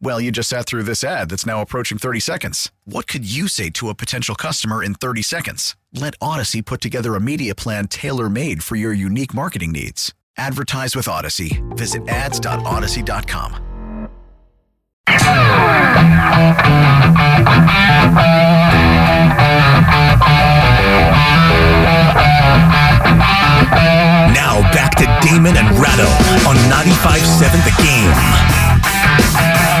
Well, you just sat through this ad that's now approaching 30 seconds. What could you say to a potential customer in 30 seconds? Let Odyssey put together a media plan tailor made for your unique marketing needs. Advertise with Odyssey. Visit ads.odyssey.com. Now back to Damon and Ratto on 95.7 The Game.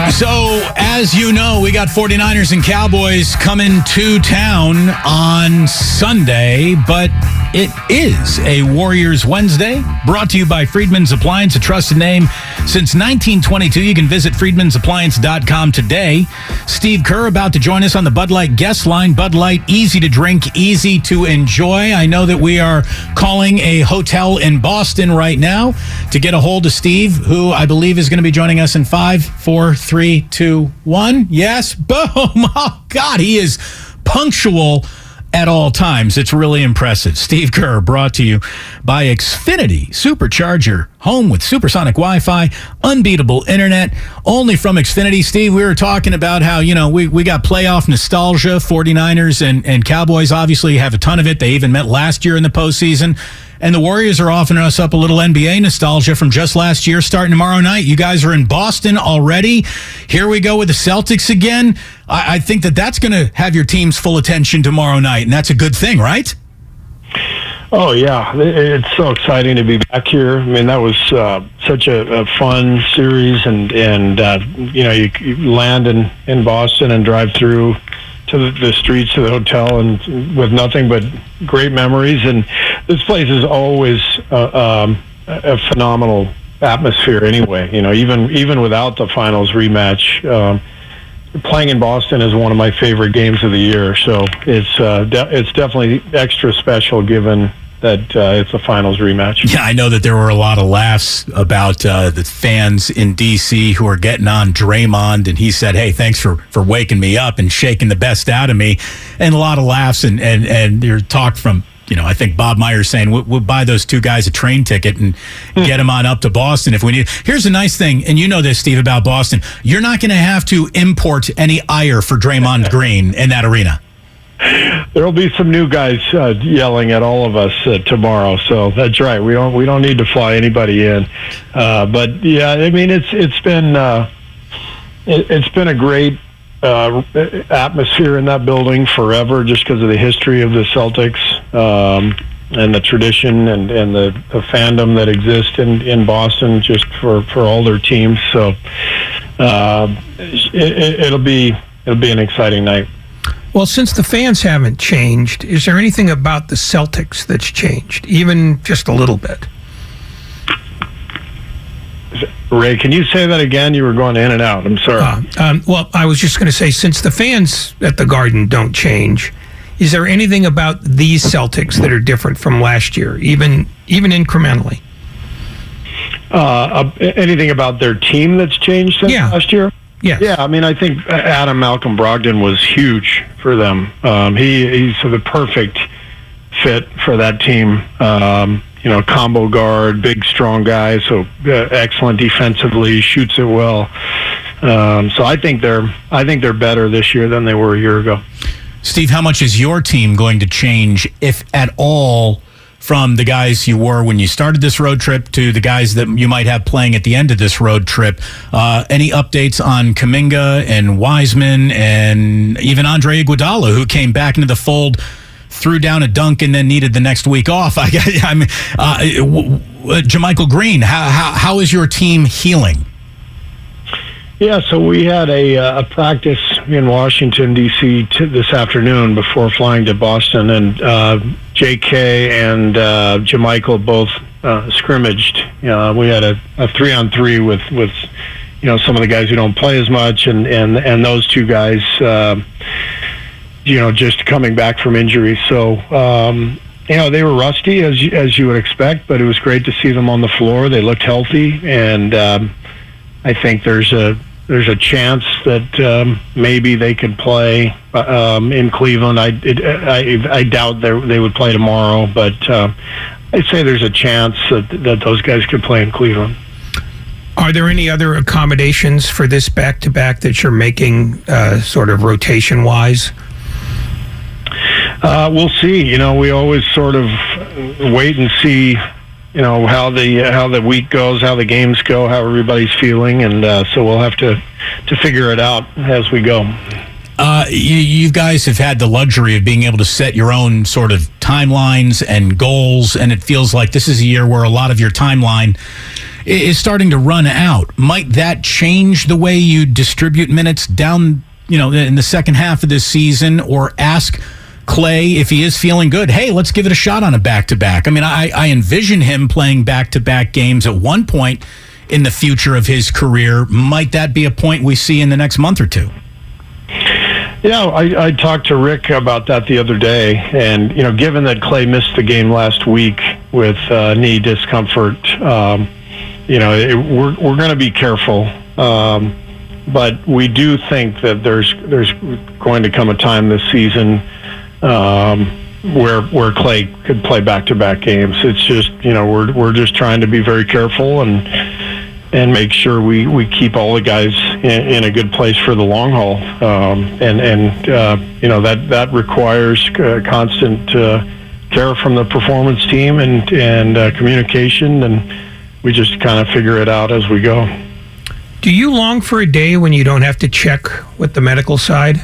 So, as you know, we got 49ers and Cowboys coming to town on Sunday, but it is a Warriors Wednesday brought to you by Friedman's Appliance, a trusted name since 1922. You can visit friedmansappliance.com today. Steve Kerr about to join us on the Bud Light guest line. Bud Light, easy to drink, easy to enjoy. I know that we are calling a hotel in Boston right now to get a hold of Steve, who I believe is going to be joining us in five, four, three, two, one. Yes, boom. Oh, God, he is punctual at all times. It's really impressive. Steve Kerr brought to you by Xfinity Supercharger, home with supersonic Wi Fi, unbeatable internet, only from Xfinity. Steve, we were talking about how, you know, we, we got playoff nostalgia. 49ers and, and Cowboys obviously have a ton of it. They even met last year in the postseason. And the Warriors are offering us up a little NBA nostalgia from just last year, starting tomorrow night. You guys are in Boston already. Here we go with the Celtics again. I, I think that that's going to have your team's full attention tomorrow night, and that's a good thing, right? Oh yeah, it's so exciting to be back here. I mean, that was uh, such a, a, fun series, and and uh, you know, you, you, land in in Boston and drive through to the, the streets of the hotel and with nothing but great memories. And this place is always uh, um, a phenomenal atmosphere. Anyway, you know, even even without the finals rematch. Um, playing in Boston is one of my favorite games of the year, so it's uh, de- it's definitely extra special given that uh, it's a finals rematch. Yeah, I know that there were a lot of laughs about uh, the fans in DC who are getting on Draymond, and he said, "Hey, thanks for for waking me up and shaking the best out of me," and a lot of laughs and and and your talk from. You know, I think Bob Myers saying we'll, we'll buy those two guys a train ticket and get them on up to Boston if we need. Here's a nice thing, and you know this, Steve, about Boston. You're not going to have to import any ire for Draymond Green in that arena there'll be some new guys uh, yelling at all of us uh, tomorrow. So that's right. We don't we don't need to fly anybody in. Uh, but yeah, I mean it's it's been uh, it, has been a great uh, atmosphere in that building forever, just because of the history of the Celtics. Um, and the tradition and, and the, the fandom that exists in, in Boston just for, for all their teams. So uh, it, it'll be it'll be an exciting night. Well, since the fans haven't changed, is there anything about the Celtics that's changed, even just a little bit? Ray, can you say that again? You were going in and out. I'm sorry. Uh, um, well, I was just going to say, since the fans at the Garden don't change, is there anything about these Celtics that are different from last year, even even incrementally? Uh, uh, anything about their team that's changed since yeah. last year? Yeah, yeah. I mean, I think Adam Malcolm Brogdon was huge for them. Um, he he's the perfect fit for that team. Um, you know, combo guard, big, strong guy, so uh, excellent defensively, shoots it well. Um, so I think they're I think they're better this year than they were a year ago. Steve, how much is your team going to change, if at all? from the guys you were when you started this road trip to the guys that you might have playing at the end of this road trip. Uh, any updates on Kuminga and Wiseman and even Andre Iguodala, who came back into the fold threw down a dunk and then needed the next week off. I, I mean, uh, JaMychal Green, how, how, how is your team healing? Yeah, so we had a, uh, a practice in Washington D.C. T- this afternoon before flying to Boston, and uh, J.K. and uh, JaMychal both uh, scrimmaged. Uh, we had a, a three on three with with you know some of the guys who don't play as much, and and and those two guys. Uh, you know, just coming back from injury. So, um, you know, they were rusty as you, as you would expect, but it was great to see them on the floor. They looked healthy, and um, I think there's a there's a chance that um, maybe they could play um, in Cleveland. I, it, I I doubt they they would play tomorrow, but uh, I'd say there's a chance that that those guys could play in Cleveland. Are there any other accommodations for this back to back that you're making, uh, sort of rotation wise? Uh, we'll see. You know, we always sort of wait and see. You know how the how the week goes, how the games go, how everybody's feeling, and uh, so we'll have to to figure it out as we go. Uh, you, you, guys have had the luxury of being able to set your own sort of timelines and goals, and it feels like this is a year where a lot of your timeline is starting to run out. Might that change the way you distribute minutes down, you know, in the second half of this season, or ask Klay, if he is feeling good, hey, let's give it a shot on a back to back. I mean, I, I envision him playing back to back games at one point in the future of his career. Might that be a point we see in the next month or two? Yeah, I, I talked to Rick about that the other day, and you know, given that Klay missed the game last week with uh, knee discomfort, um, you know, it, we're we're going to be careful. Um, but we do think that there's there's going to come a time this season um, where where Klay could play back to back games. It's just you know we're we're just trying to be very careful and and make sure we, we keep all the guys in, in a good place for the long haul. Um, and and uh, you know that that requires uh, constant uh, care from the performance team and and uh, communication, and we just kind of figure it out as we go. Do you long for a day when you don't have to check with the medical side?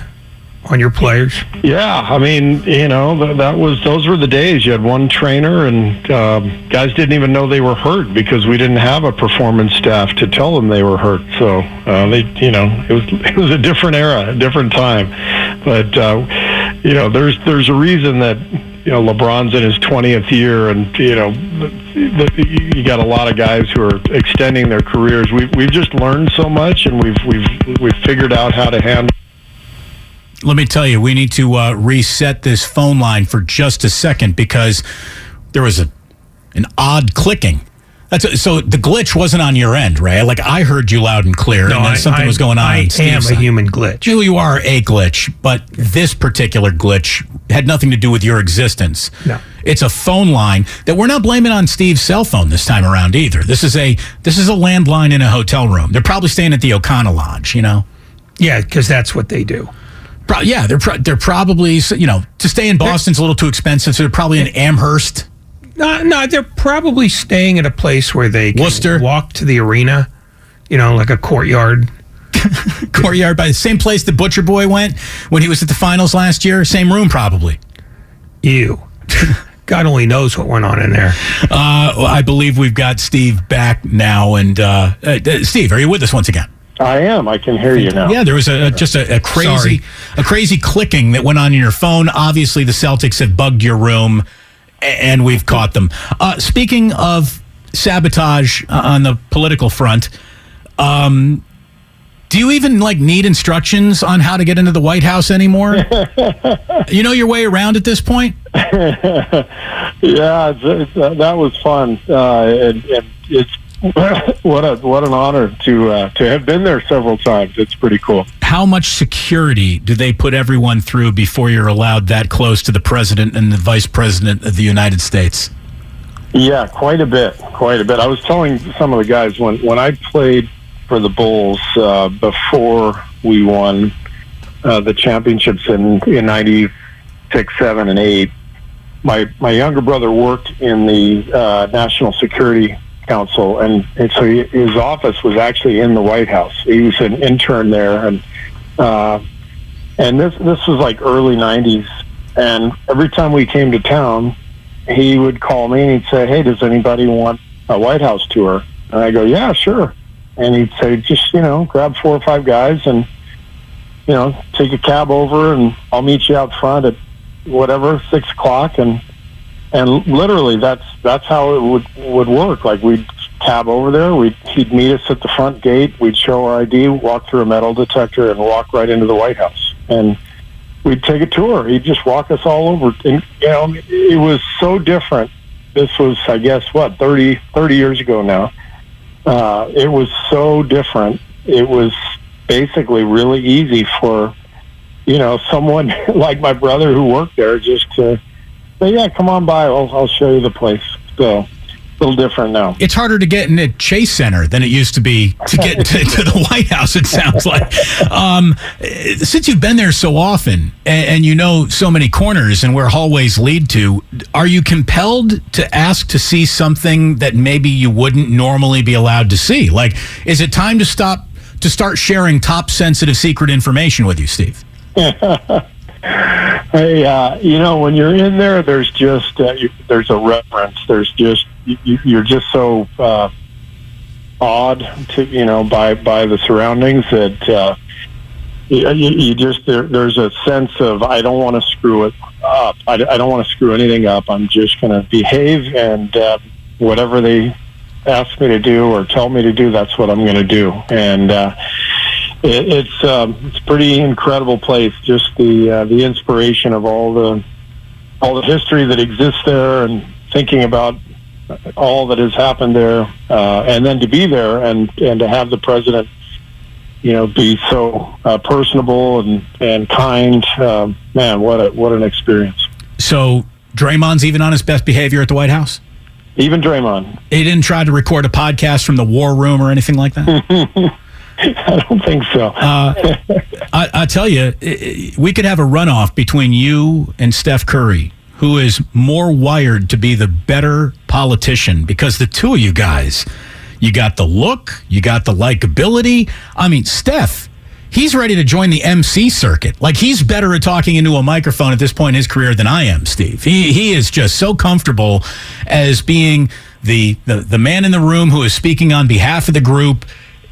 On your players? Yeah, I mean, you know, that was those were the days. You had one trainer, and um, guys didn't even know they were hurt because we didn't have a performance staff to tell them they were hurt. So uh, they, you know, it was it was a different era, a different time. But uh, you know, there's there's a reason that you know LeBron's in his 20th year, and you know, you got a lot of guys who are extending their careers. We've we've just learned so much, and we've we've we've figured out how to handle let me tell you, we need to uh, reset this phone line for just a second because there was a an odd clicking. That's a, so the glitch wasn't on your end, right? Like I heard you loud and clear, no, and then I, something I, was going on. I am a human glitch. You, you are a glitch, but this particular glitch had nothing to do with your existence. No, it's a phone line that we're not blaming on Steve's cell phone this time around either. This is a this is a landline in a hotel room. They're probably staying at the O'Connell Lodge, you know. Yeah, because that's what they do. Pro- yeah, they're pro- they're probably you know to stay in Boston's a little too expensive, so they're probably in Amherst. No, no, they're probably staying at a place where they can Worcester. walk to the arena, you know, like a courtyard. courtyard by the same place the Butcher Boy went when he was at the finals last year. Same room, probably. You. God only knows what went on in there. Uh, well, I believe we've got Steve back now. And uh, uh, Steve, are you with us once again? I am. I can hear you now. Yeah, there was a, just a, a crazy, Sorry. a crazy clicking that went on in your phone. Obviously, the Celtics have bugged your room, and we've caught them. Uh, speaking of sabotage uh, on the political front, um, do you even like need instructions on how to get into the White House anymore? you know your way around at this point. yeah, it's, it's, uh, that was fun, uh, and, and it's what a what an honor to uh, to have been there several times. It's pretty cool. How much security do they put everyone through before you're allowed that close to the president and the vice president of the United States? Yeah, quite a bit, quite a bit. I was telling some of the guys when when I played for the Bulls uh, before we won uh, the championships in in '96, seven, and eight. My my younger brother worked in the uh, national security council, and, and so he, his office was actually in the White House. He was an intern there, and uh, and this this was like early '90s, And every time we came to town, he would call me and he'd say, "Hey, does anybody want a White House tour?" And I go, "Yeah, sure." And he'd say, "Just you know, grab four or five guys and you know, take a cab over, and I'll meet you out front at whatever six o'clock." And and literally, that's that's how it would would work. Like we'd cab over there, we'd he'd meet us at the front gate, we'd show our ID, walk through a metal detector, and walk right into the White House. And we'd take a tour. He'd just walk us all over. And, you know, it was so different. This was, I guess, what, 30, 30 years ago now. Uh, it was so different. It was basically really easy for, you know, someone like my brother who worked there just to say, yeah, come on by. I'll, I'll show you the place. So, a little different now. It's harder to get in a Chase Center than it used to be to get to, to the White House. It sounds like. Um, since you've been there so often and, and, you know so many corners and where hallways lead to, are you compelled to ask to see something that maybe you wouldn't normally be allowed to see? Like, is it time to stop to start sharing top sensitive secret information with you, Steve? Hey, uh, you know, when you're in there, there's just uh, you, there's a reverence. There's just you, you're just so uh, awed to you know by by the surroundings that uh, you, you just there, there's a sense of I don't want to screw it up. I, I don't want to screw anything up. I'm just going to behave and uh, whatever they ask me to do or tell me to do, that's what I'm going to do. And uh, it, it's um, it's a pretty incredible place. Just the uh, the inspiration of all the all the history that exists there, and thinking about all that has happened there, uh, and then to be there and and to have the president, you know, be so uh, personable and and kind. Um, man, what a what an experience. So Draymond's even on his best behavior at the White House. Even Draymond. He didn't try to record a podcast from the war room or anything like that. I don't think so. uh, I, I, tell you, we could have a runoff between you and Steph Curry, who is more wired to be the better politician because the two of you guys, you got the look, you got the likability. I mean, Steph, he's ready to join the MC circuit. Like he's better at talking into a microphone at this point in his career than I am, Steve. He he is just so comfortable as being the the, the man in the room who is speaking on behalf of the group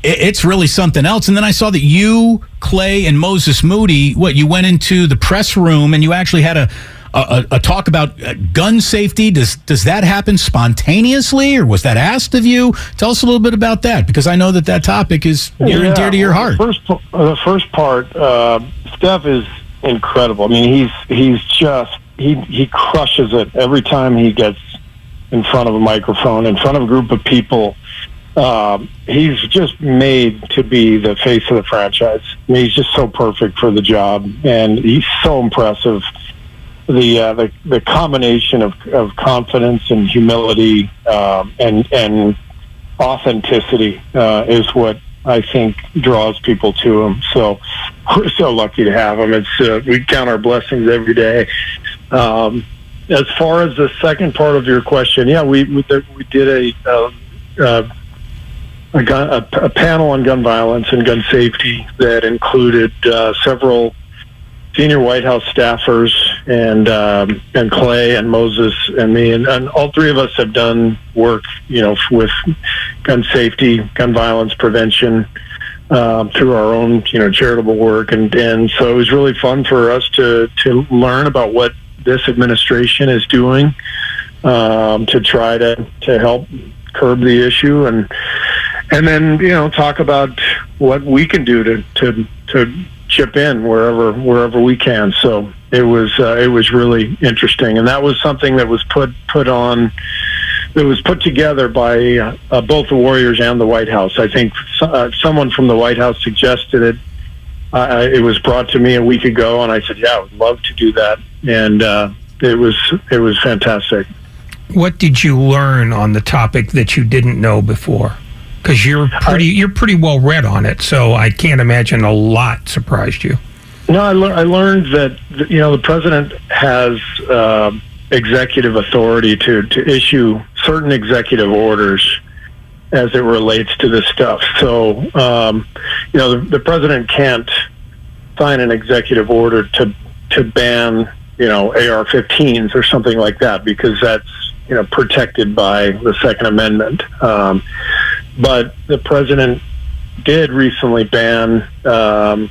it's really something else. And then I saw that you, Klay, and Moses Moody, what you went into the press room and you actually had a a, a talk about uh, gun safety. Does does that happen spontaneously, or was that asked of you? Tell us a little bit about that, because I know that that topic is near yeah, and dear to your heart. First, the first part, uh, Steph is incredible. I mean, he's he's just he he crushes it every time he gets in front of a microphone, in front of a group of people um, he's just made to be the face of the franchise. I mean, he's just so perfect for the job, and he's so impressive. The uh, the, the combination of, of confidence and humility um, and and authenticity uh, is what I think draws people to him. So we're so lucky to have him. It's uh, we count our blessings every day. Um, as far as the second part of your question, yeah, we we, we did a. Uh, uh, a, gun, a, a, panel on gun violence and gun safety that included uh, several senior White House staffers and um, and Klay and Moses and me. And, and, all three of us have done work, you know, with gun safety, gun violence prevention um, through our own, you know, charitable work, and and so it was really fun for us to to learn about what this administration is doing um, to try to to help curb the issue. And and then you know talk about what we can do to to to chip in wherever wherever we can. So it was uh, it was really interesting, and that was something that was put put on. It was put together by uh, both the Warriors and the White House. I think uh, someone from the White House suggested it. Uh, it was brought to me a week ago, and I said, "Yeah, I would love to do that." And uh, it was it was fantastic. What did you learn on the topic that you didn't know before? Because you're pretty you're pretty well read on it. So I can't imagine a lot surprised you. No, I, le- I learned that you know the president has uh, executive authority to to issue certain executive orders as it relates to this stuff. So um, you know the, the president can't sign an executive order to to ban you know, AR-15s or something like that because that's you know protected by the Second Amendment. Um, but the president did recently ban um,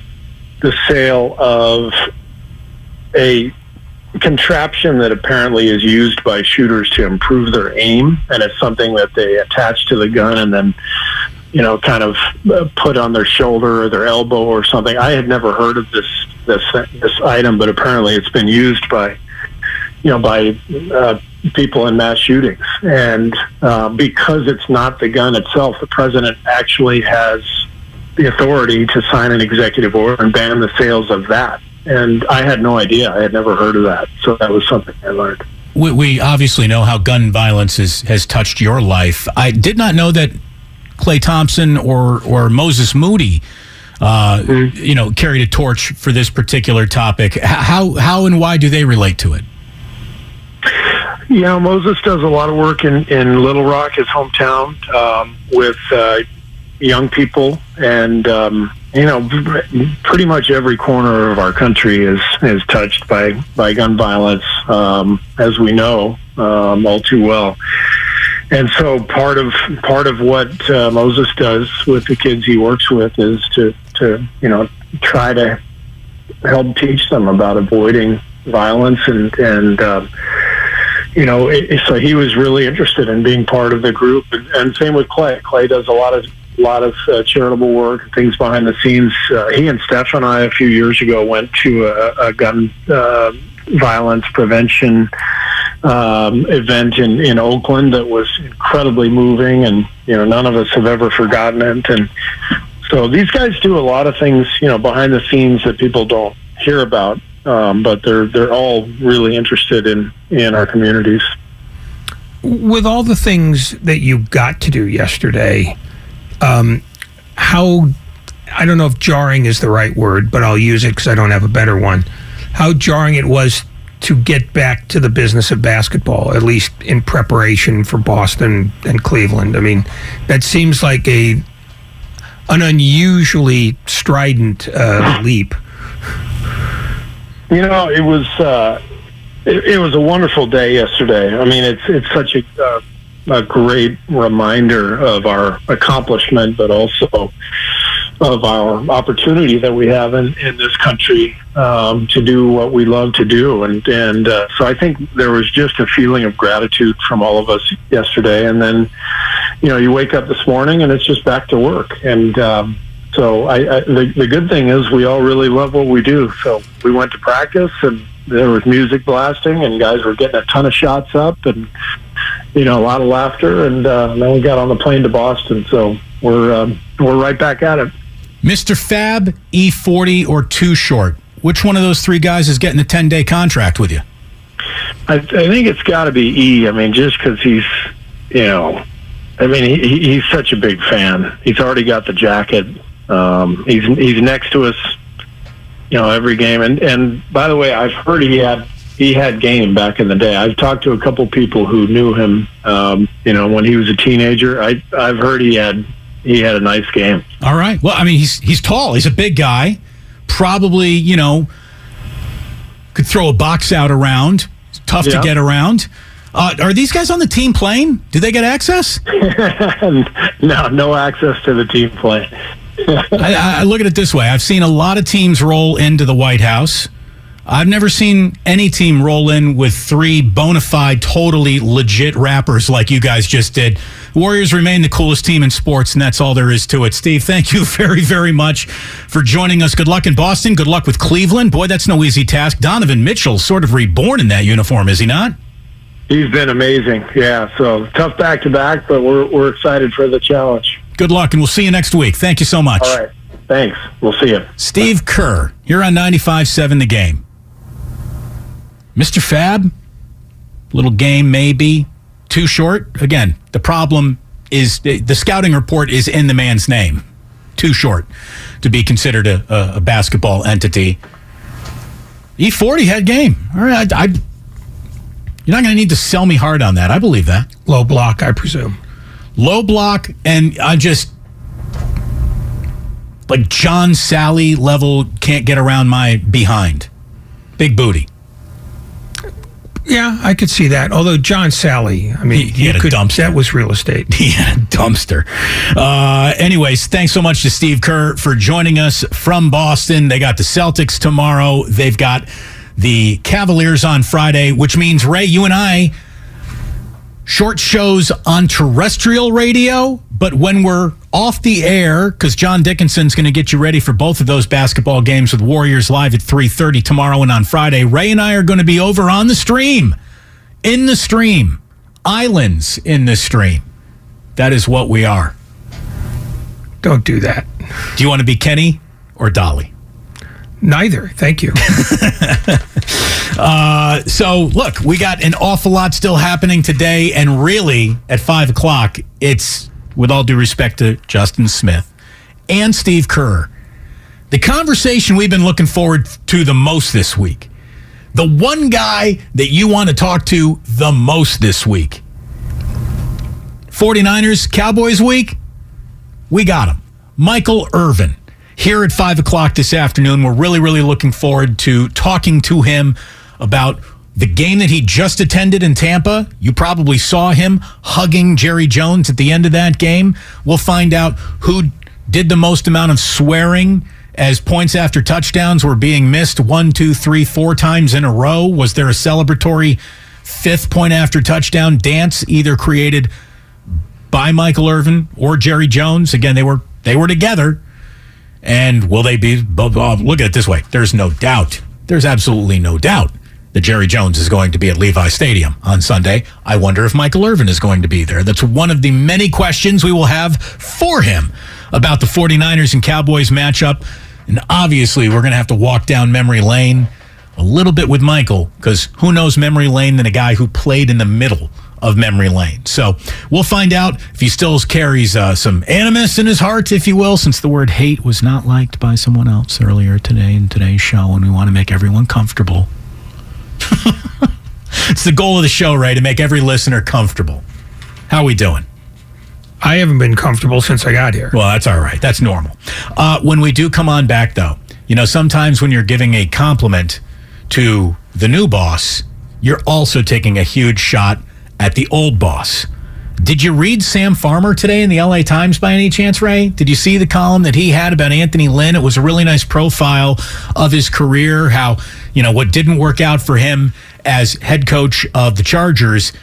the sale of a contraption that apparently is used by shooters to improve their aim, and it's something that they attach to the gun and then, you know, kind of uh, put on their shoulder or their elbow or something. I had never heard of this this this item, but apparently it's been used by, you know, by uh, people in mass shootings, and uh, because it's not the gun itself, the president actually has the authority to sign an executive order and ban the sales of that and I had no idea. I had never heard of that, so that was something I learned. We, we obviously know how gun violence is, has touched your life. I did not know that Klay Thompson or or Moses Moody, uh, mm-hmm. you know, carried a torch for this particular topic. How how and why do they relate to it? Know, Moses does a lot of work in, in Little Rock, his hometown, um, with uh, young people, and um, you know, pretty much every corner of our country is is touched by by gun violence, um, as we know um, all too well. And so part of part of what uh, Moses does with the kids he works with is to to you know try to help teach them about avoiding violence and and um, you know it, so he was really interested in being part of the group and, and same with Klay. Klay does a lot of lot of uh, charitable work and things behind the scenes. Uh, he and Steph and I a few years ago went to a, a gun uh, violence prevention um, event in, in Oakland that was incredibly moving, and you know none of us have ever forgotten it. And so these guys do a lot of things, you know, behind the scenes that people don't hear about, um, but they're they're all really interested in in our communities. With all the things that you got to do yesterday, um, how I don't know if jarring is the right word, but I'll use it because I don't have a better one. How jarring it was to get back to the business of basketball, at least in preparation for Boston and Cleveland. I mean, that seems like a an unusually strident uh, leap. You know, it was uh, it, it, was a wonderful day yesterday. I mean, it's it's such a uh, a great reminder of our accomplishment, but also of our opportunity that we have in, in this country um, to do what we love to do. And, and uh, so I think there was just a feeling of gratitude from all of us yesterday. And then, you know, you wake up this morning and it's just back to work. And um, so I, I, the, the good thing is we all really love what we do. So we went to practice and there was music blasting and guys were getting a ton of shots up and you know, a lot of laughter, and uh, then we got on the plane to Boston. So we're um, we're right back at it. Mr. Fab, E40 or Too Short? Which one of those three guys is getting a 10 day contract with you? I, I think it's got to be E. I mean, just because he's, you know, I mean, he, he's such a big fan. He's already got the jacket. Um, he's he's next to us, you know, every game. And and by the way, I've heard he had he had game back in the day. I've talked to a couple people who knew him. Um, you know, when he was a teenager, I I've heard he had he had a nice game. All right. Well, I mean, he's he's tall. He's a big guy. Probably, you know, could throw a box out around. It's tough yeah. to get around. Uh, are these guys on the team plane? Do they get access? no, no access to the team plane. I, I look at it this way: I've seen a lot of teams roll into the White House I've never seen any team roll in with three bona fide, totally legit rappers like you guys just did. Warriors remain the coolest team in sports, and that's all there is to it. Steve, thank you very, very much for joining us. Good luck in Boston. Good luck with Cleveland. Boy, that's no easy task. Donovan Mitchell, sort of reborn in that uniform, is he not? He's been amazing. Yeah, so tough back to back, but we're, we're excited for the challenge. Good luck, and we'll see you next week. Thank you so much. All right. Thanks. We'll see you. Steve Kerr, you're on 95.7 The Game. Mr. Fab, little game maybe, too short. Again, the problem is the scouting report is in the man's name. Too short to be considered a, a, a basketball entity. E40 had game. All right, I, I you're not going to need to sell me hard on that. I believe that. Low block, I presume. Low block, and I just like John Salley level can't get around my behind. Big booty. Yeah, I could see that. Although John Salley, I mean, He- he you had a could- dumpster. That was real estate. He had a dumpster. Uh, anyways, thanks so much to Steve Kerr for joining us from Boston. They got the Celtics tomorrow. They've got the Cavaliers on Friday, which means, Ray, you and I, short shows on terrestrial radio, but when we're off the air, because John Dickinson's going to get you ready for both of those basketball games with Warriors live at 3.30 tomorrow and on Friday, Ray and I are going to be over on the stream, in the stream, islands in the stream. That is what we are. Don't do that. Do you want to be Kenny or Dolly? Neither. Thank you. Uh, so, look, we got an awful lot still happening today. And really, at five o'clock, it's, with all due respect to Justin Smith and Steve Kerr, the conversation we've been looking forward to the most this week. The one guy that you want to talk to the most this week. 49ers, Cowboys week, we got him. Michael Irvin here at five o'clock this afternoon. We're really, really looking forward to talking to him about the game that he just attended in Tampa. You probably saw him hugging Jerry Jones at the end of that game. We'll find out who did the most amount of swearing as points after touchdowns were being missed one, two, three, four times in a row. Was there a celebratory fifth point after touchdown dance either created by Michael Irvin or Jerry Jones. Again, they were they were together. And will they be? blah, Look at it this way: there's no doubt. There's absolutely no doubt that Jerry Jones is going to be at Levi Stadium on Sunday. I wonder if Michael Irvin is going to be there. That's one of the many questions we will have for him about the 49ers and Cowboys matchup. And obviously, we're going to have to walk down memory lane a little bit with Michael because who knows memory lane than a guy who played in the middle of memory lane. So we'll find out if he still carries uh, some animus in his heart, if you will, since the word hate was not liked by someone else earlier today in today's show, and we want to make everyone comfortable. it's the goal of the show, right? to make every listener comfortable. How are we doing? I haven't been comfortable since I got here. Well, that's all right. That's normal. Uh, when we do come on back, though, you know, sometimes when you're giving a compliment to the new boss, you're also taking a huge shot at the old boss. Did you read Sam Farmer today in the LA Times by any chance, Ray? Did you see the column that he had about Anthony Lynn? It was a really nice profile of his career, how, you know, what didn't work out for him as head coach of the Chargers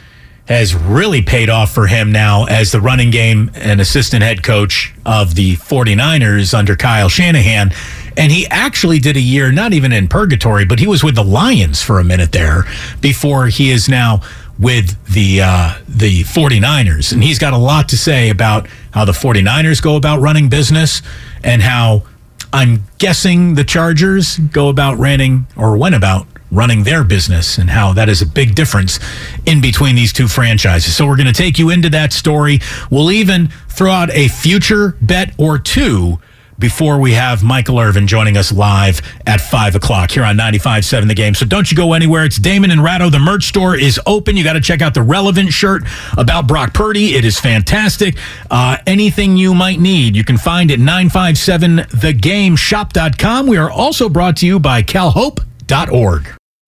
has really paid off for him now as the running game and assistant head coach of the 49ers under Kyle Shanahan. And he actually did a year, not even in purgatory, but he was with the Lions for a minute there before he is now with the uh, the 49ers. And he's got a lot to say about how the 49ers go about running business and how I'm guessing the Chargers go about running or went about running their business and how that is a big difference in between these two franchises. So we're going to take you into that story. We'll even throw out a future bet or two before we have Michael Irvin joining us live at 5 o'clock here on 95.7 The Game. So don't you go anywhere. It's Damon and Ratto. The merch store is open. You got to check out the relevant shirt about Brock Purdy. It is fantastic. Uh, anything you might need, you can find at 957thegameshop.com. We are also brought to you by calhope.org.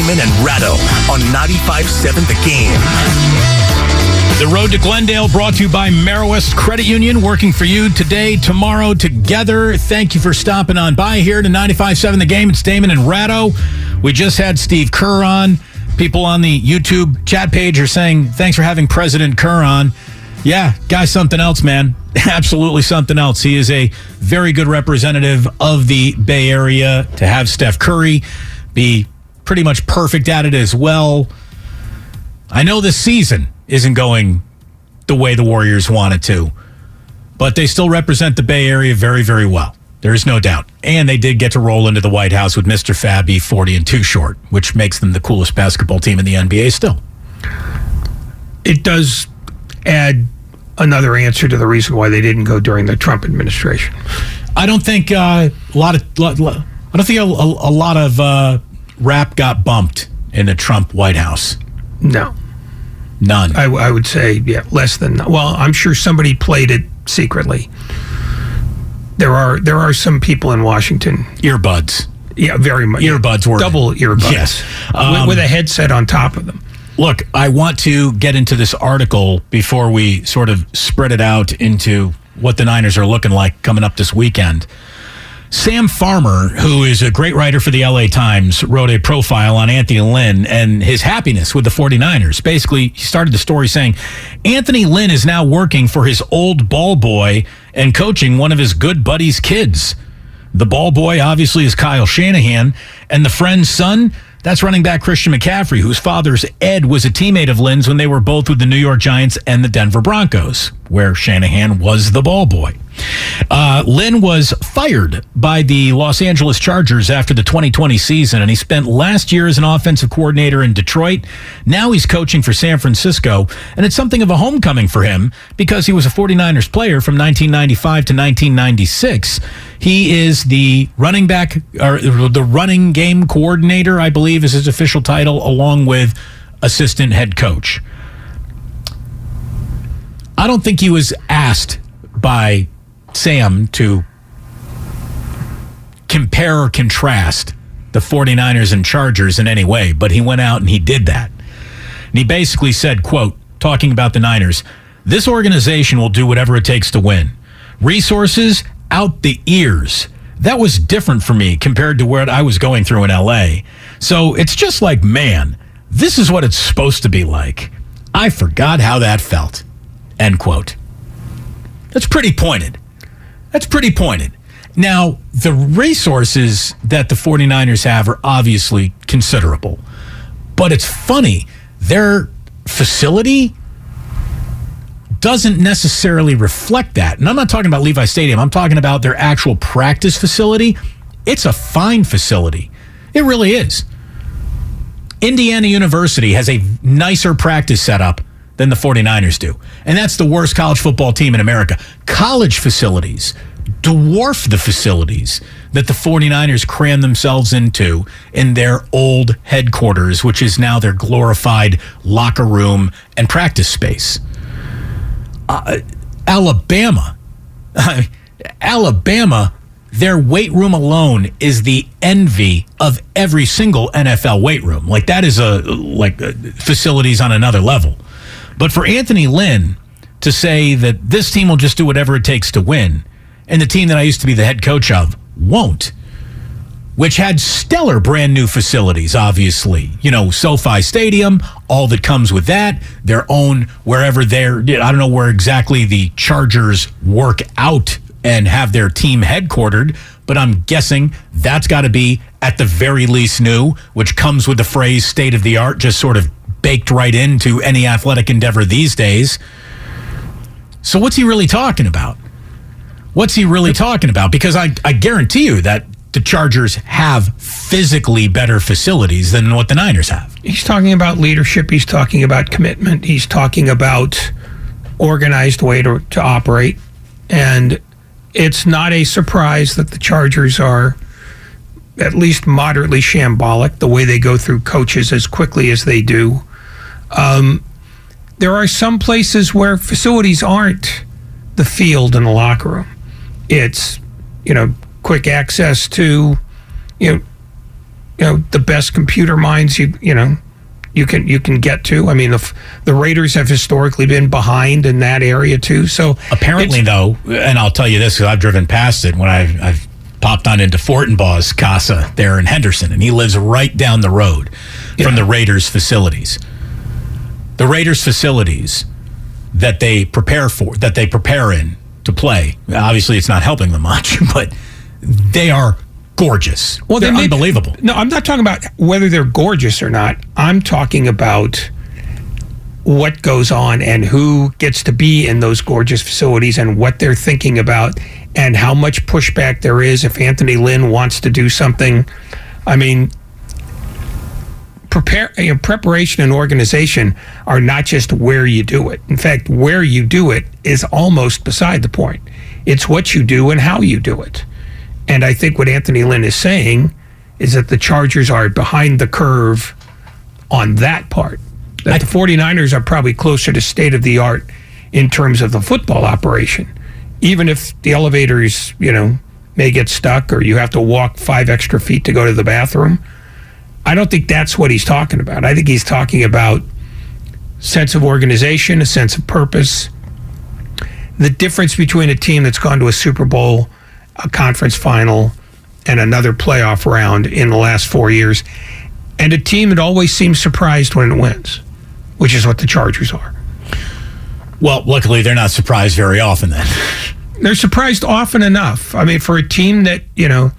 Damon and Ratto on 95.7 The Game. The Road to Glendale brought to you by Meriwest Credit Union, working for you today, tomorrow, together. Thank you for stopping on by here to 95.7 The Game. It's Damon and Ratto. We just had Steve Kerr on. People on the YouTube chat page are saying, thanks for having President Kerr on. Yeah, guy's something else, man. Absolutely something else. He is a very good representative of the Bay Area. To have Steph Curry be pretty much perfect at it as well. I know this season isn't going the way the Warriors want it to, but they still represent the Bay Area very, very well. There is no doubt. And they did get to roll into the White House with Mr. Fab E40 and Too Short, which makes them the coolest basketball team in the NBA still. It does add another answer to the reason why they didn't go during the Trump administration. I don't think uh, a lot of I don't think a, a, a lot of uh, rap got bumped in the Trump White House. No. None. I, I would say, yeah, less than. Well, I'm sure somebody played it secretly. There are there are some people in Washington. Earbuds. Yeah, very much. Earbuds were double earbuds. Yes, with, Um, with a headset on top of them. Look, I want to get into this article before we sort of spread it out into what the Niners are looking like coming up this weekend. Sam Farmer, who is a great writer for the LA Times, wrote a profile on Anthony Lynn and his happiness with the 49ers. Basically, he started the story saying Anthony Lynn is now working for his old ball boy and coaching one of his good buddies' kids. The ball boy, obviously, is Kyle Shanahan, and the friend's son, that's running back Christian McCaffrey, whose father's Ed was a teammate of Lynn's when they were both with the New York Giants and the Denver Broncos, where Shanahan was the ball boy. Uh, Lynn was fired by the Los Angeles Chargers after the 2020 season, and he spent last year as an offensive coordinator in Detroit. Now he's coaching for San Francisco, and it's something of a homecoming for him because he was a 49ers player from 1995 to 1996. He is the running back, or the running game coordinator, I believe is his official title, along with assistant head coach. I don't think he was asked by Sam to compare or contrast the 49ers and Chargers in any way, but he went out and he did that. And he basically said, quote, talking about the Niners, this organization will do whatever it takes to win. Resources out the ears. That was different for me compared to what I was going through in LA. So it's just like, man, this is what it's supposed to be like. I forgot how that felt. End quote. That's pretty pointed. That's pretty pointed. Now, the resources that the 49ers have are obviously considerable. But it's funny, their facility doesn't necessarily reflect that. And I'm not talking about Levi Stadium, I'm talking about their actual practice facility. It's a fine facility. It really is. Indiana University has a nicer practice setup than the 49ers do. And that's the worst college football team in America. College facilities dwarf the facilities that the 49ers cram themselves into in their old headquarters, which is now their glorified locker room and practice space. Uh, Alabama, Alabama, their weight room alone is the envy of every single NFL weight room. Like that is a like uh, facilities on another level. But for Anthony Lynn to say that this team will just do whatever it takes to win, and the team that I used to be the head coach of won't, which had stellar brand new facilities, obviously. You know, SoFi Stadium, all that comes with that, their own wherever they're, I don't know where exactly the Chargers work out and have their team headquartered, but I'm guessing that's got to be at the very least new, which comes with the phrase state of the art, just sort of baked right into any athletic endeavor these days. So, what's he really talking about? What's he really talking about? Because I, I guarantee you that the Chargers have physically better facilities than what the Niners have. He's talking about leadership. He's talking about commitment. He's talking about organized way to, to operate. And it's not a surprise that the Chargers are at least moderately shambolic the way they go through coaches as quickly as they do. Um, there are some places where facilities aren't the field and the locker room. It's, you know, quick access to, you know, you know the best computer minds you you know you can you can get to. I mean, the the Raiders have historically been behind in that area too. So apparently, though, and I'll tell you this because I've driven past it when I've, I've popped on into Fortenbaugh's casa there in Henderson, and he lives right down the road yeah. from the Raiders facilities. The Raiders facilities that they prepare for, that they prepare in to play. Obviously, it's not helping them much, but they are gorgeous. Well, they're they unbelievable. no, I'm not talking about whether they're gorgeous or not. I'm talking about what goes on and who gets to be in those gorgeous facilities and what they're thinking about and how much pushback there is if Anthony Lynn wants to do something. I mean, prepare you know, preparation and organization are not just where you do it. In fact, where you do it is almost beside the point. It's what you do and how you do it. And I think what Anthony Lynn is saying is that the Chargers are behind the curve on that part. That I, the 49ers are probably closer to state of the art in terms of the football operation. Even if the elevators, you know, may get stuck or you have to walk five extra feet to go to the bathroom I don't think that's what he's talking about. I think he's talking about sense of organization, a sense of purpose. The difference between a team that's gone to a Super Bowl, a conference final, and another playoff round in the last four years, and a team that always seems surprised when it wins, which is what the Chargers are. Well, luckily, they're not surprised very often then. They're surprised often enough. I mean, for a team that, you know,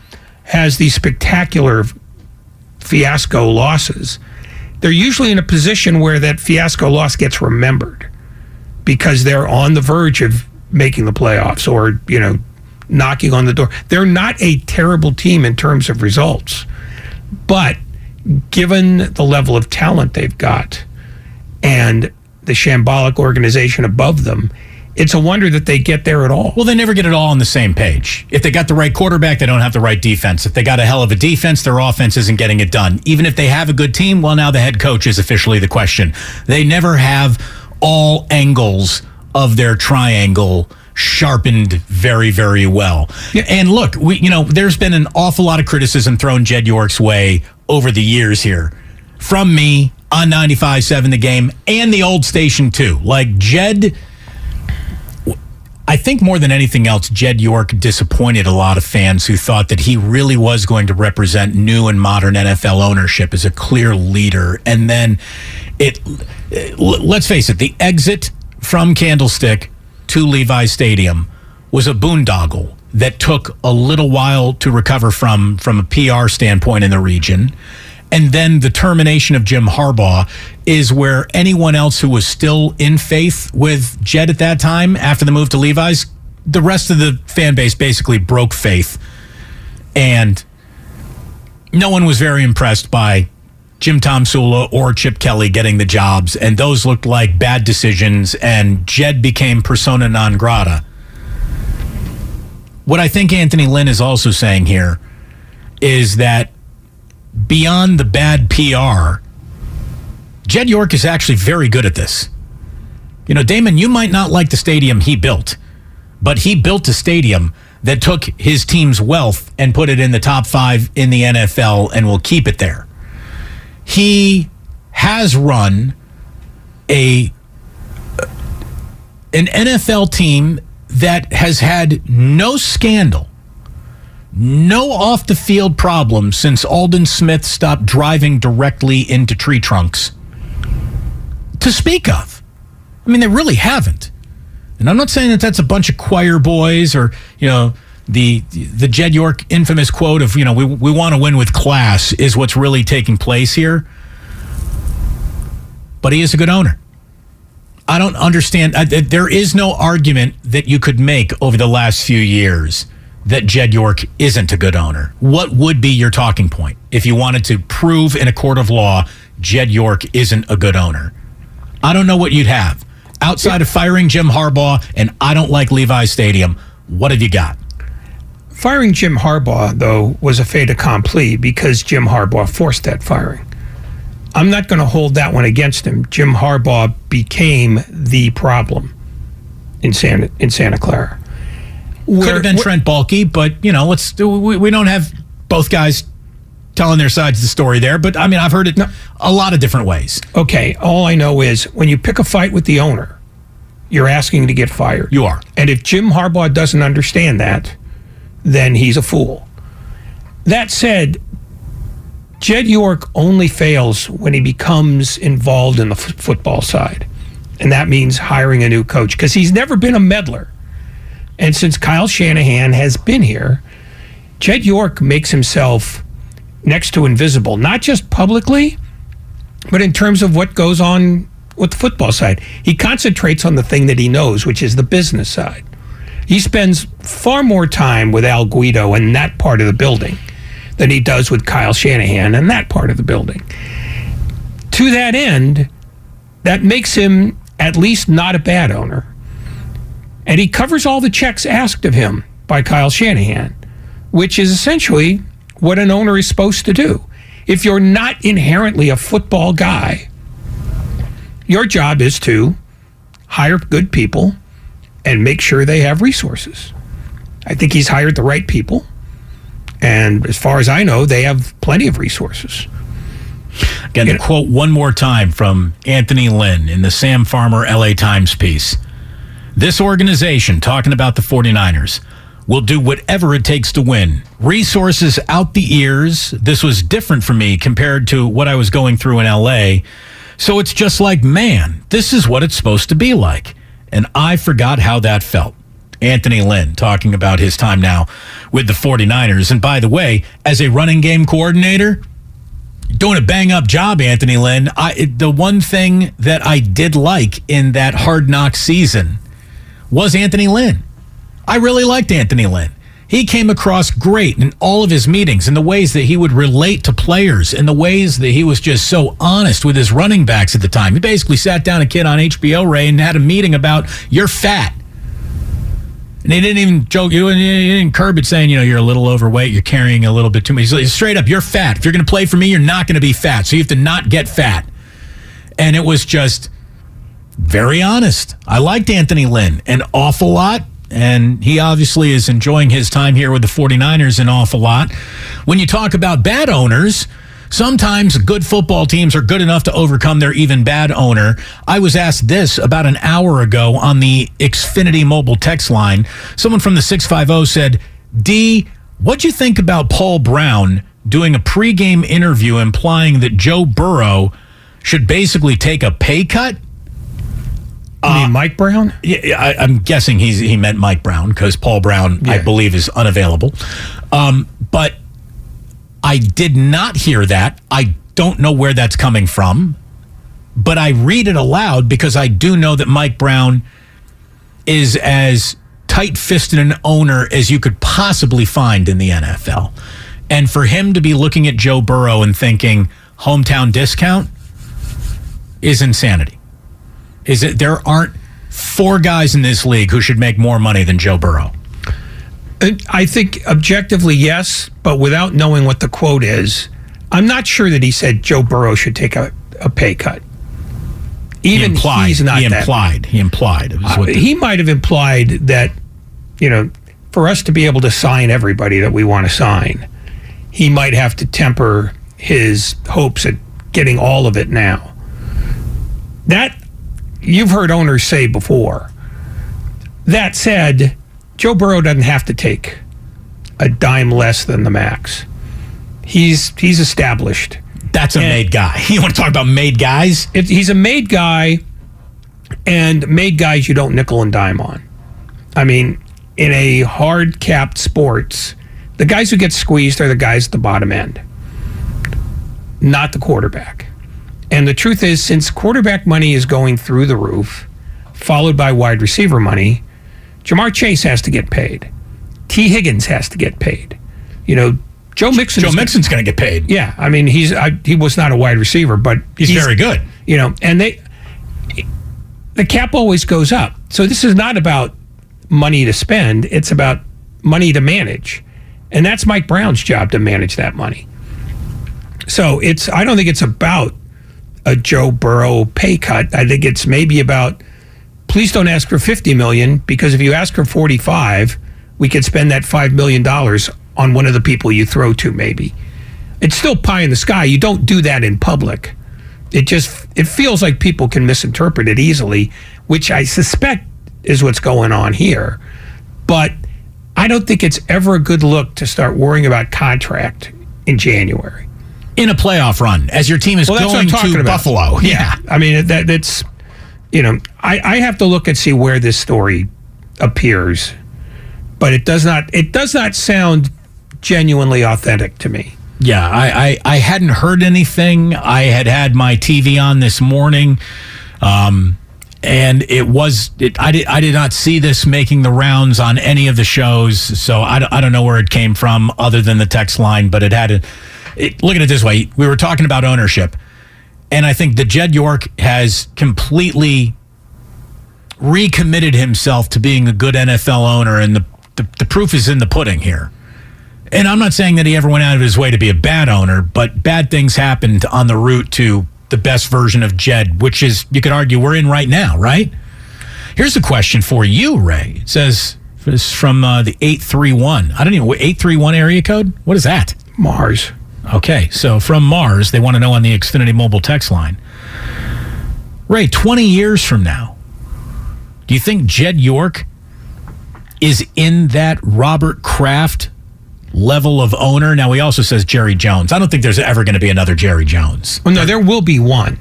has these spectacular fiasco losses, they're usually in a position where that fiasco loss gets remembered because they're on the verge of making the playoffs or, you know, knocking on the door. They're not a terrible team in terms of results. But given the level of talent they've got and the shambolic organization above them, it's a wonder that they get there at all. Well, they never get it all on the same page. If they got the right quarterback, they don't have the right defense. If they got a hell of a defense, their offense isn't getting it done. Even if they have a good team, well, now the head coach is officially the question. They never have all angles of their triangle sharpened very, very well. Yeah. And look, we you know, there's been an awful lot of criticism thrown Jed York's way over the years here. From me on 95.7 the game and the old station too. Like Jed I think more than anything else, Jed York disappointed a lot of fans who thought that he really was going to represent new and modern NFL ownership as a clear leader. And then it, let's face it, the exit from Candlestick to Levi Stadium was a boondoggle that took a little while to recover from from a PR standpoint in the region and then the termination of Jim Harbaugh is where anyone else who was still in faith with Jed at that time after the move to Levi's, the rest of the fan base basically broke faith. And no one was very impressed by Jim Tomsula or Chip Kelly getting the jobs. And those looked like bad decisions. And Jed became persona non grata what I think Anthony Lynn is also saying here is that beyond the bad PR, Jed York is actually very good at this. You know, Damon, you might not like the stadium he built, but he built a stadium that took his team's wealth and put it in the top five in the NFL and will keep it there. He has run a an NFL team that has had no scandal, no off the field problems since Aldon Smith stopped driving directly into tree trunks to speak of. I mean, they really haven't. And I'm not saying that that's a bunch of choir boys or, you know, the the Jed York infamous quote of, you know, we, we want to win with class is what's really taking place here. But he is a good owner. I don't understand. Uh, there is no argument that you could make over the last few years that Jed York isn't a good owner. What would be your talking point if you wanted to prove in a court of law Jed York isn't a good owner? I don't know what you'd have. Outside of firing Jim Harbaugh and I don't like Levi Stadium, what have you got? Firing Jim Harbaugh, though, was a fait accompli because Jim Harbaugh forced that firing. I'm not going to hold that one against him. Jim Harbaugh became the problem in Santa in Santa Clara. Where, Could have been Trent Baalke, but you know, let's we, we don't have both guys telling their sides of the story there. But I mean, I've heard it no, a lot of different ways. Okay, all I know is when you pick a fight with the owner, you're asking to get fired. You are, and if Jim Harbaugh doesn't understand that, then he's a fool. That said, Jed York only fails when he becomes involved in the f- football side. And that means hiring a new coach because he's never been a meddler. And since Kyle Shanahan has been here, Jed York makes himself next to invisible, not just publicly, but in terms of what goes on with the football side. He concentrates on the thing that he knows, which is the business side. He spends far more time with Al Guido in that part of the building than he does with Kyle Shanahan and that part of the building. To that end, that makes him at least not a bad owner. And he covers all the checks asked of him by Kyle Shanahan, which is essentially what an owner is supposed to do. If you're not inherently a football guy, your job is to hire good people and make sure they have resources. I think he's hired the right people. And as far as I know, they have plenty of resources. Again, to quote one more time from Anthony Lynn in the Sam Farmer LA Times piece This organization, talking about the 49ers, will do whatever it takes to win. Resources out the ears. This was different for me compared to what I was going through in LA. So it's just like, man, this is what it's supposed to be like. And I forgot how that felt. Anthony Lynn talking about his time now with the 49ers. And by the way, as a running game coordinator, doing a bang up job, Anthony Lynn. I, the one thing that I did like in that hard knock season was Anthony Lynn. I really liked Anthony Lynn. He came across great in all of his meetings in the ways that he would relate to players, in the ways that he was just so honest with his running backs at the time. He basically sat down a kid on HBO Ray and had a meeting about you're fat. And he didn't even joke. He didn't curb it saying, you know, you're a little overweight. You're carrying a little bit too much. He's like, straight up, you're fat. If you're going to play for me, you're not going to be fat. So you have to not get fat. And it was just very honest. I liked Anthony Lynn an awful lot. And he obviously is enjoying his time here with the 49ers an awful lot. When you talk about bad owners, Sometimes good football teams are good enough to overcome their even bad owner. I was asked this about an hour ago on the Xfinity mobile text line. Someone from the 650 said, D, what'd you think about Paul Brown doing a pregame interview implying that Joe Burrow should basically take a pay cut? You uh, mean Mike Brown? Yeah, I, am guessing he's he meant Mike Brown because Paul Brown, yeah. I believe, is unavailable. Um, but I did not hear that. I don't know where that's coming from, but I read it aloud because I do know that Mike Brown is as tight fisted an owner as you could possibly find in the NFL. And for him to be looking at Joe Burrow and thinking hometown discount is insanity. Is it there aren't four guys in this league who should make more money than Joe Burrow? I think objectively, yes, but without knowing what the quote is, I'm not sure that he said Joe Burrow should take a, a pay cut. Even he implied, he's not he that- implied. He implied. Uh, the- he might have implied that, you know, for us to be able to sign everybody that we want to sign, he might have to temper his hopes at getting all of it now. That you've heard owners say before. That said, Joe Burrow doesn't have to take a dime less than the max. He's he's established. that's a and- made guy. You want to talk about made guys? It, he's a made guy, and made guys you don't nickel and dime on. I mean, in a hard capped sports, the guys who get squeezed are the guys at the bottom end, not the quarterback. And the truth is, since quarterback money is going through the roof, followed by wide receiver money, Ja'Marr Chase has to get paid. Tee Higgins has to get paid. You know, Joe Mixon. Joe Mixon's going to get paid. Yeah, I mean, he's I, he was not a wide receiver, but He's, very good. you know, and they the cap always goes up. So this is not about money to spend, it's about money to manage. And that's Mike Brown's job to manage that money. So it's I don't think it's about a Joe Burrow pay cut. I think it's maybe about please don't ask for 50 million because if you ask for 45, we could spend that 5 million dollars on one of the people you throw to maybe. It's still pie in the sky. You don't do that in public it just it feels like people can misinterpret it easily which i suspect is what's going on here but i don't think it's ever a good look to start worrying about contract in january In a playoff run, as your team is well going to about Buffalo. yeah i mean that that's you know I, I have to look and see where this story appears but it does not it does not sound genuinely authentic to me Yeah, I, I, I hadn't heard anything. I had had my TV on this morning, um, and it was it, I did I did not see this making the rounds on any of the shows. So I, I don't know where it came from other than the text line, but it had a. It, look at it this way: we were talking about ownership, and I think that Jed York has completely recommitted himself to being a good NFL owner, and the, the, the proof is in the pudding here. And I'm not saying that he ever went out of his way to be a bad owner, but bad things happened on the route to the best version of Jed, which is, you could argue, we're in right now, right? Here's a question for you, Ray. It says, it's from uh, the 831. I don't even, 831 area code? What is that? mars Okay, so from Mars, they want to know on the Xfinity mobile text line. Ray, 20 years from now, do you think Jed York is in that Robert Kraft level of owner? Now, he also says Jerry Jones. I don't think there's ever going to be another Jerry Jones. Well, no, there will be one.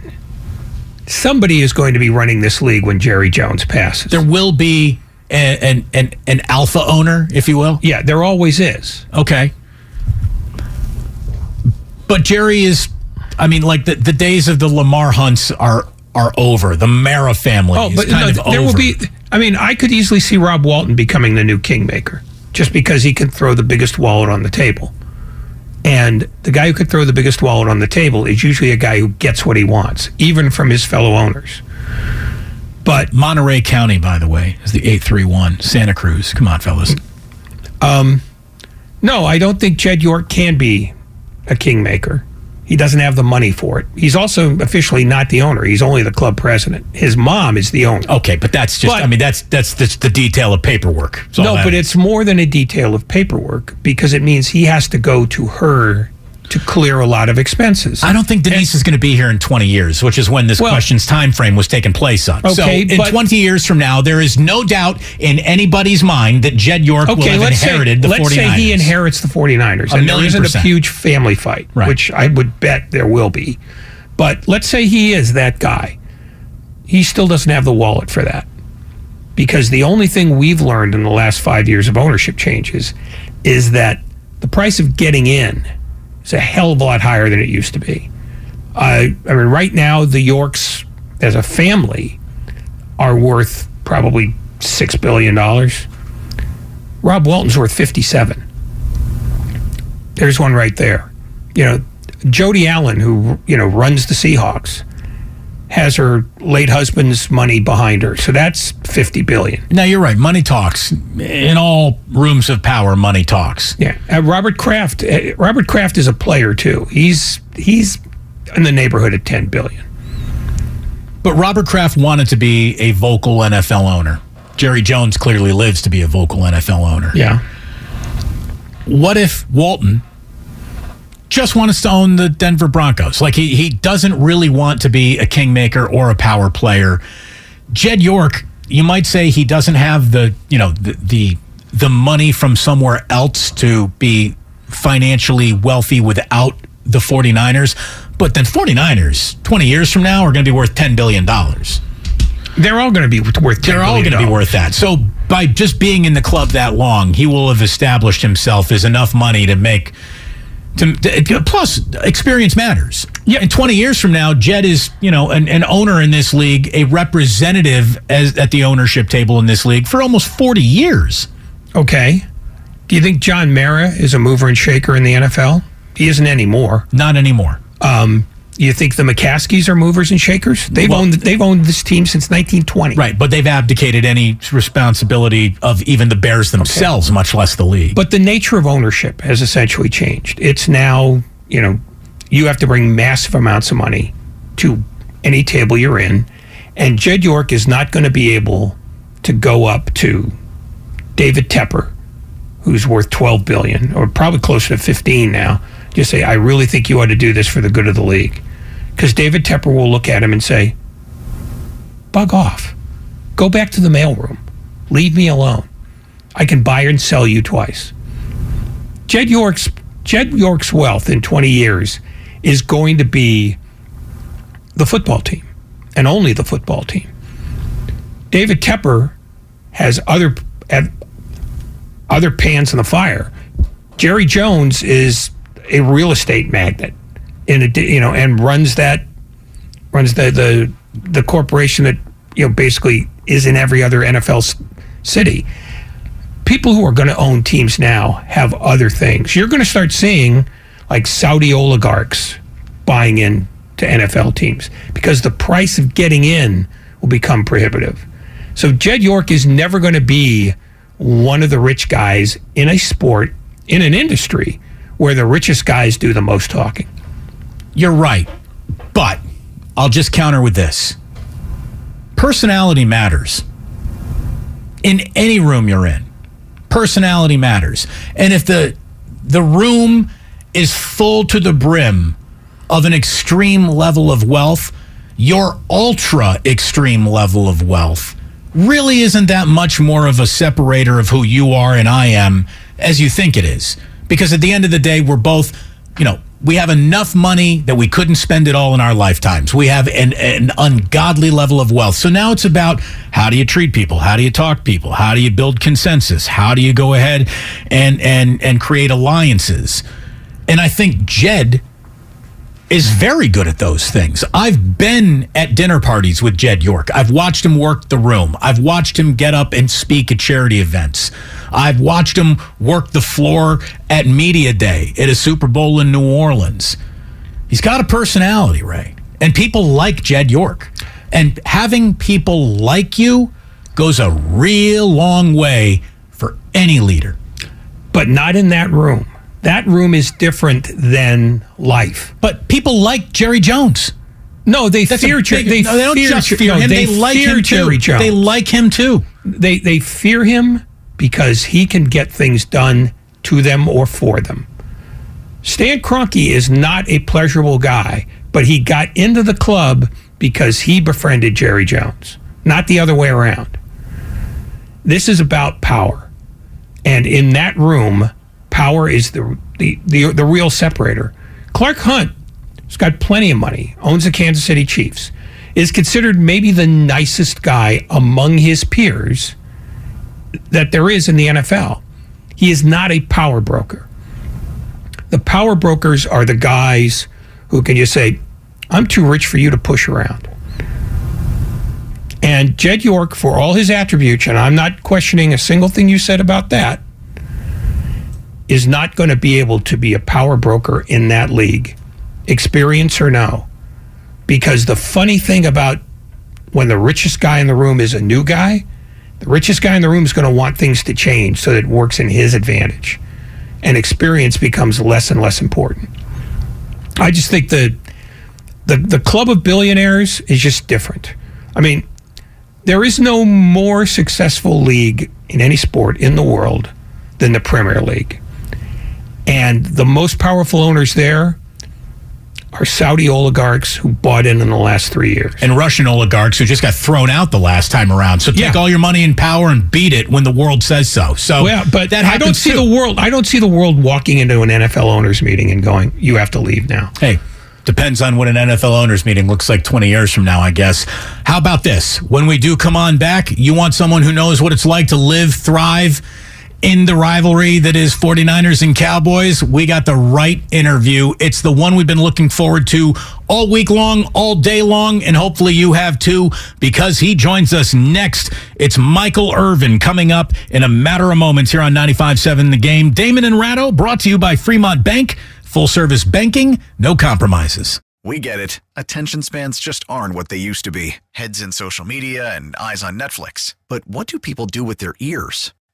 Somebody is going to be running this league when Jerry Jones passes. There will be an, an, an, an alpha owner, if you will. yeah, there always is. Okay. But Jerry is, I mean, like the, the days of the Lamar Hunts are are over. The Mara family Oh, is but kind no, of there over. will be. I mean, I could easily see Rob Walton becoming the new kingmaker just because he can throw the biggest wallet on the table. And the guy who could throw the biggest wallet on the table is usually a guy who gets what he wants, even from his fellow owners. But Monterey County, by the way, is the 831. Santa Cruz. Come on, fellas. Um, no, I don't think Jed York can be a kingmaker. He doesn't have the money for it. He's also officially not the owner. He's only the club president. His mom is the owner. Okay, but that's just, But- I mean, that's that's just the detail of paperwork. No, but is. it's more than a detail of paperwork because it means he has to go to her to clear a lot of expenses. I don't think Denise is going to be here in 20 years, which is when this Well- question's time frame was taking place on. so in but- 20 years from now, there is no doubt in anybody's mind that Jed York will have let's say, inherited the let's 49ers. say he inherits the 49ers A and there isn't percent. a huge family fight, Right. which I would bet there will be. But let's say he is that guy. He still doesn't have the wallet for that. Because the only thing we've learned in the last five years of ownership changes is that the price of getting in is a hell of a lot higher than it used to be. Uh, I mean, right now, the Yorks as a family are worth probably $6 billion. Rob Walton's worth 57. There's one right there. You know, Jody Allen, who, you know, runs the Seahawks, has her late husband's money behind her. So that's 50 billion. Now you're right. Money talks. In all rooms of power, money talks. Yeah. Uh, Robert Kraft uh, Robert Kraft is a player too. He's he's in the neighborhood of 10 billion. But Robert Kraft wanted to be a vocal NFL owner. Jerry Jones clearly lives to be a vocal NFL owner. Yeah. What if Walton just wants to own the Denver Broncos? Like he, he doesn't really want to be a kingmaker or a power player. Jed York, you might say he doesn't have the, you know, the, the the money from somewhere else to be financially wealthy without the 49ers. But then 49ers, 20 years from now, are going to be worth $10 billion. They're all going to be worth. $10 They're all going to be worth that. So by just being in the club that long, he will have established himself as enough money to make. To, to- plus, experience matters. Yeah, and 20 years from now, Jed is you know an, an owner in this league, a representative as at the ownership table in this league for almost 40 years. Okay. Do you think John Mara is a mover and shaker in the NFL? He isn't anymore. Not anymore. Um, you think the McCaskies are movers and shakers? They've Well- owned they've owned this team since 1920. Right, but they've abdicated any responsibility of even the Bears themselves, much less the league. But the nature of ownership has essentially changed. It's now, you know, you have to bring massive amounts of money to any table you're in, and Jed York is not going to be able to go up to David Tepper, who's worth 12 billion or probably closer to 15 now. Just say, I really think you ought to do this for the good of the league, because David Tepper will look at him and say, "Bug off, go back to the mailroom, leave me alone. I can buy and sell you twice." Jed York's Jed York's wealth in 20 years is going to be the football team and only the football team. David Tepper has other other pans in the fire. Jerry Jones is a real estate magnate in a, you know and runs that runs the the the corporation that you know basically is in every other NFL city people who are going to own teams now have other things. You're going to start seeing like Saudi oligarchs buying in to NFL teams because the price of getting in will become prohibitive. So Jed York is never going to be one of the rich guys in a sport in an industry where the richest guys do the most talking. You're right. But I'll just counter with this personality matters in any room you're in. Personality matters. And if the the room is full to the brim of an extreme level of wealth, your ultra extreme level of wealth really isn't that much more of a separator of who you are and I am as you think it is. Because at the end of the day, we're both, you know, we have enough money that we couldn't spend it all in our lifetimes. We have an, an ungodly level of wealth. So now it's about how do you treat people? How do you talk people? How do you build consensus? How do you go ahead and and and create alliances? And I think Jed is very good at those things. I've been at dinner parties with Jed York. I've watched him work the room. I've watched him get up and speak at charity events. I've watched him work the floor at Media Day at a Super Bowl in New Orleans. He's got a personality, Ray. And people like Jed York. And having people like you goes a real long way for any leader. But not in that room. That room is different than life. But people like Jerry Jones. No, they That's fear a Jer- they, no, they don't fear just fear no, him. They, They, like fear him too. Jerry Jones. They like him too. they they fear him because he can get things done to them or for them. Stan Kroenke is not a pleasurable guy, but he got into the club because he befriended Jerry Jones, not the other way around. This is about power. And in that room, power is the the the, the real separator. Clark Hunt has got plenty of money, owns the Kansas City Chiefs, is considered maybe the nicest guy among his peers that there is in the NFL. He is not a power broker. The power brokers are the guys who can just say, I'm too rich for you to push around. And Jed York, for all his attributes, and I'm not questioning a single thing you said about that, is not going to be able to be a power broker in that league, experience or no, Because the funny thing about when the richest guy in the room is a new guy, the richest guy in the room is going to want things to change so that it works in his advantage. And experience becomes less and less important. I just think that the, the club of billionaires is just different. I mean, there is no more successful league in any sport in the world than the Premier League. And the most powerful owners there are Saudi oligarchs who bought in in the last three years. And Russian oligarchs who just got thrown out the last time around. So take Yeah. all your money and power and beat it when the world says so. So Well, but that I don't see too. the world. I don't see the world walking into an NFL owners meeting and going, "You have to leave now." Hey, depends on what an NFL owners meeting looks like 20 years from now, I guess. How about this? When we do come on back, you want someone who knows what it's like to live, thrive in the rivalry that is 49ers and Cowboys. We got the right interview. It's the one we've been looking forward to all week long, all day long, and hopefully you have too, because he joins us next. It's Michael Irvin coming up in a matter of moments here on 95.7 The Game. Damon and Ratto brought to you by Fremont Bank. Full service banking, no compromises. We get it. Attention spans just aren't what they used to be heads in social media and eyes on Netflix. But what do people do with their ears?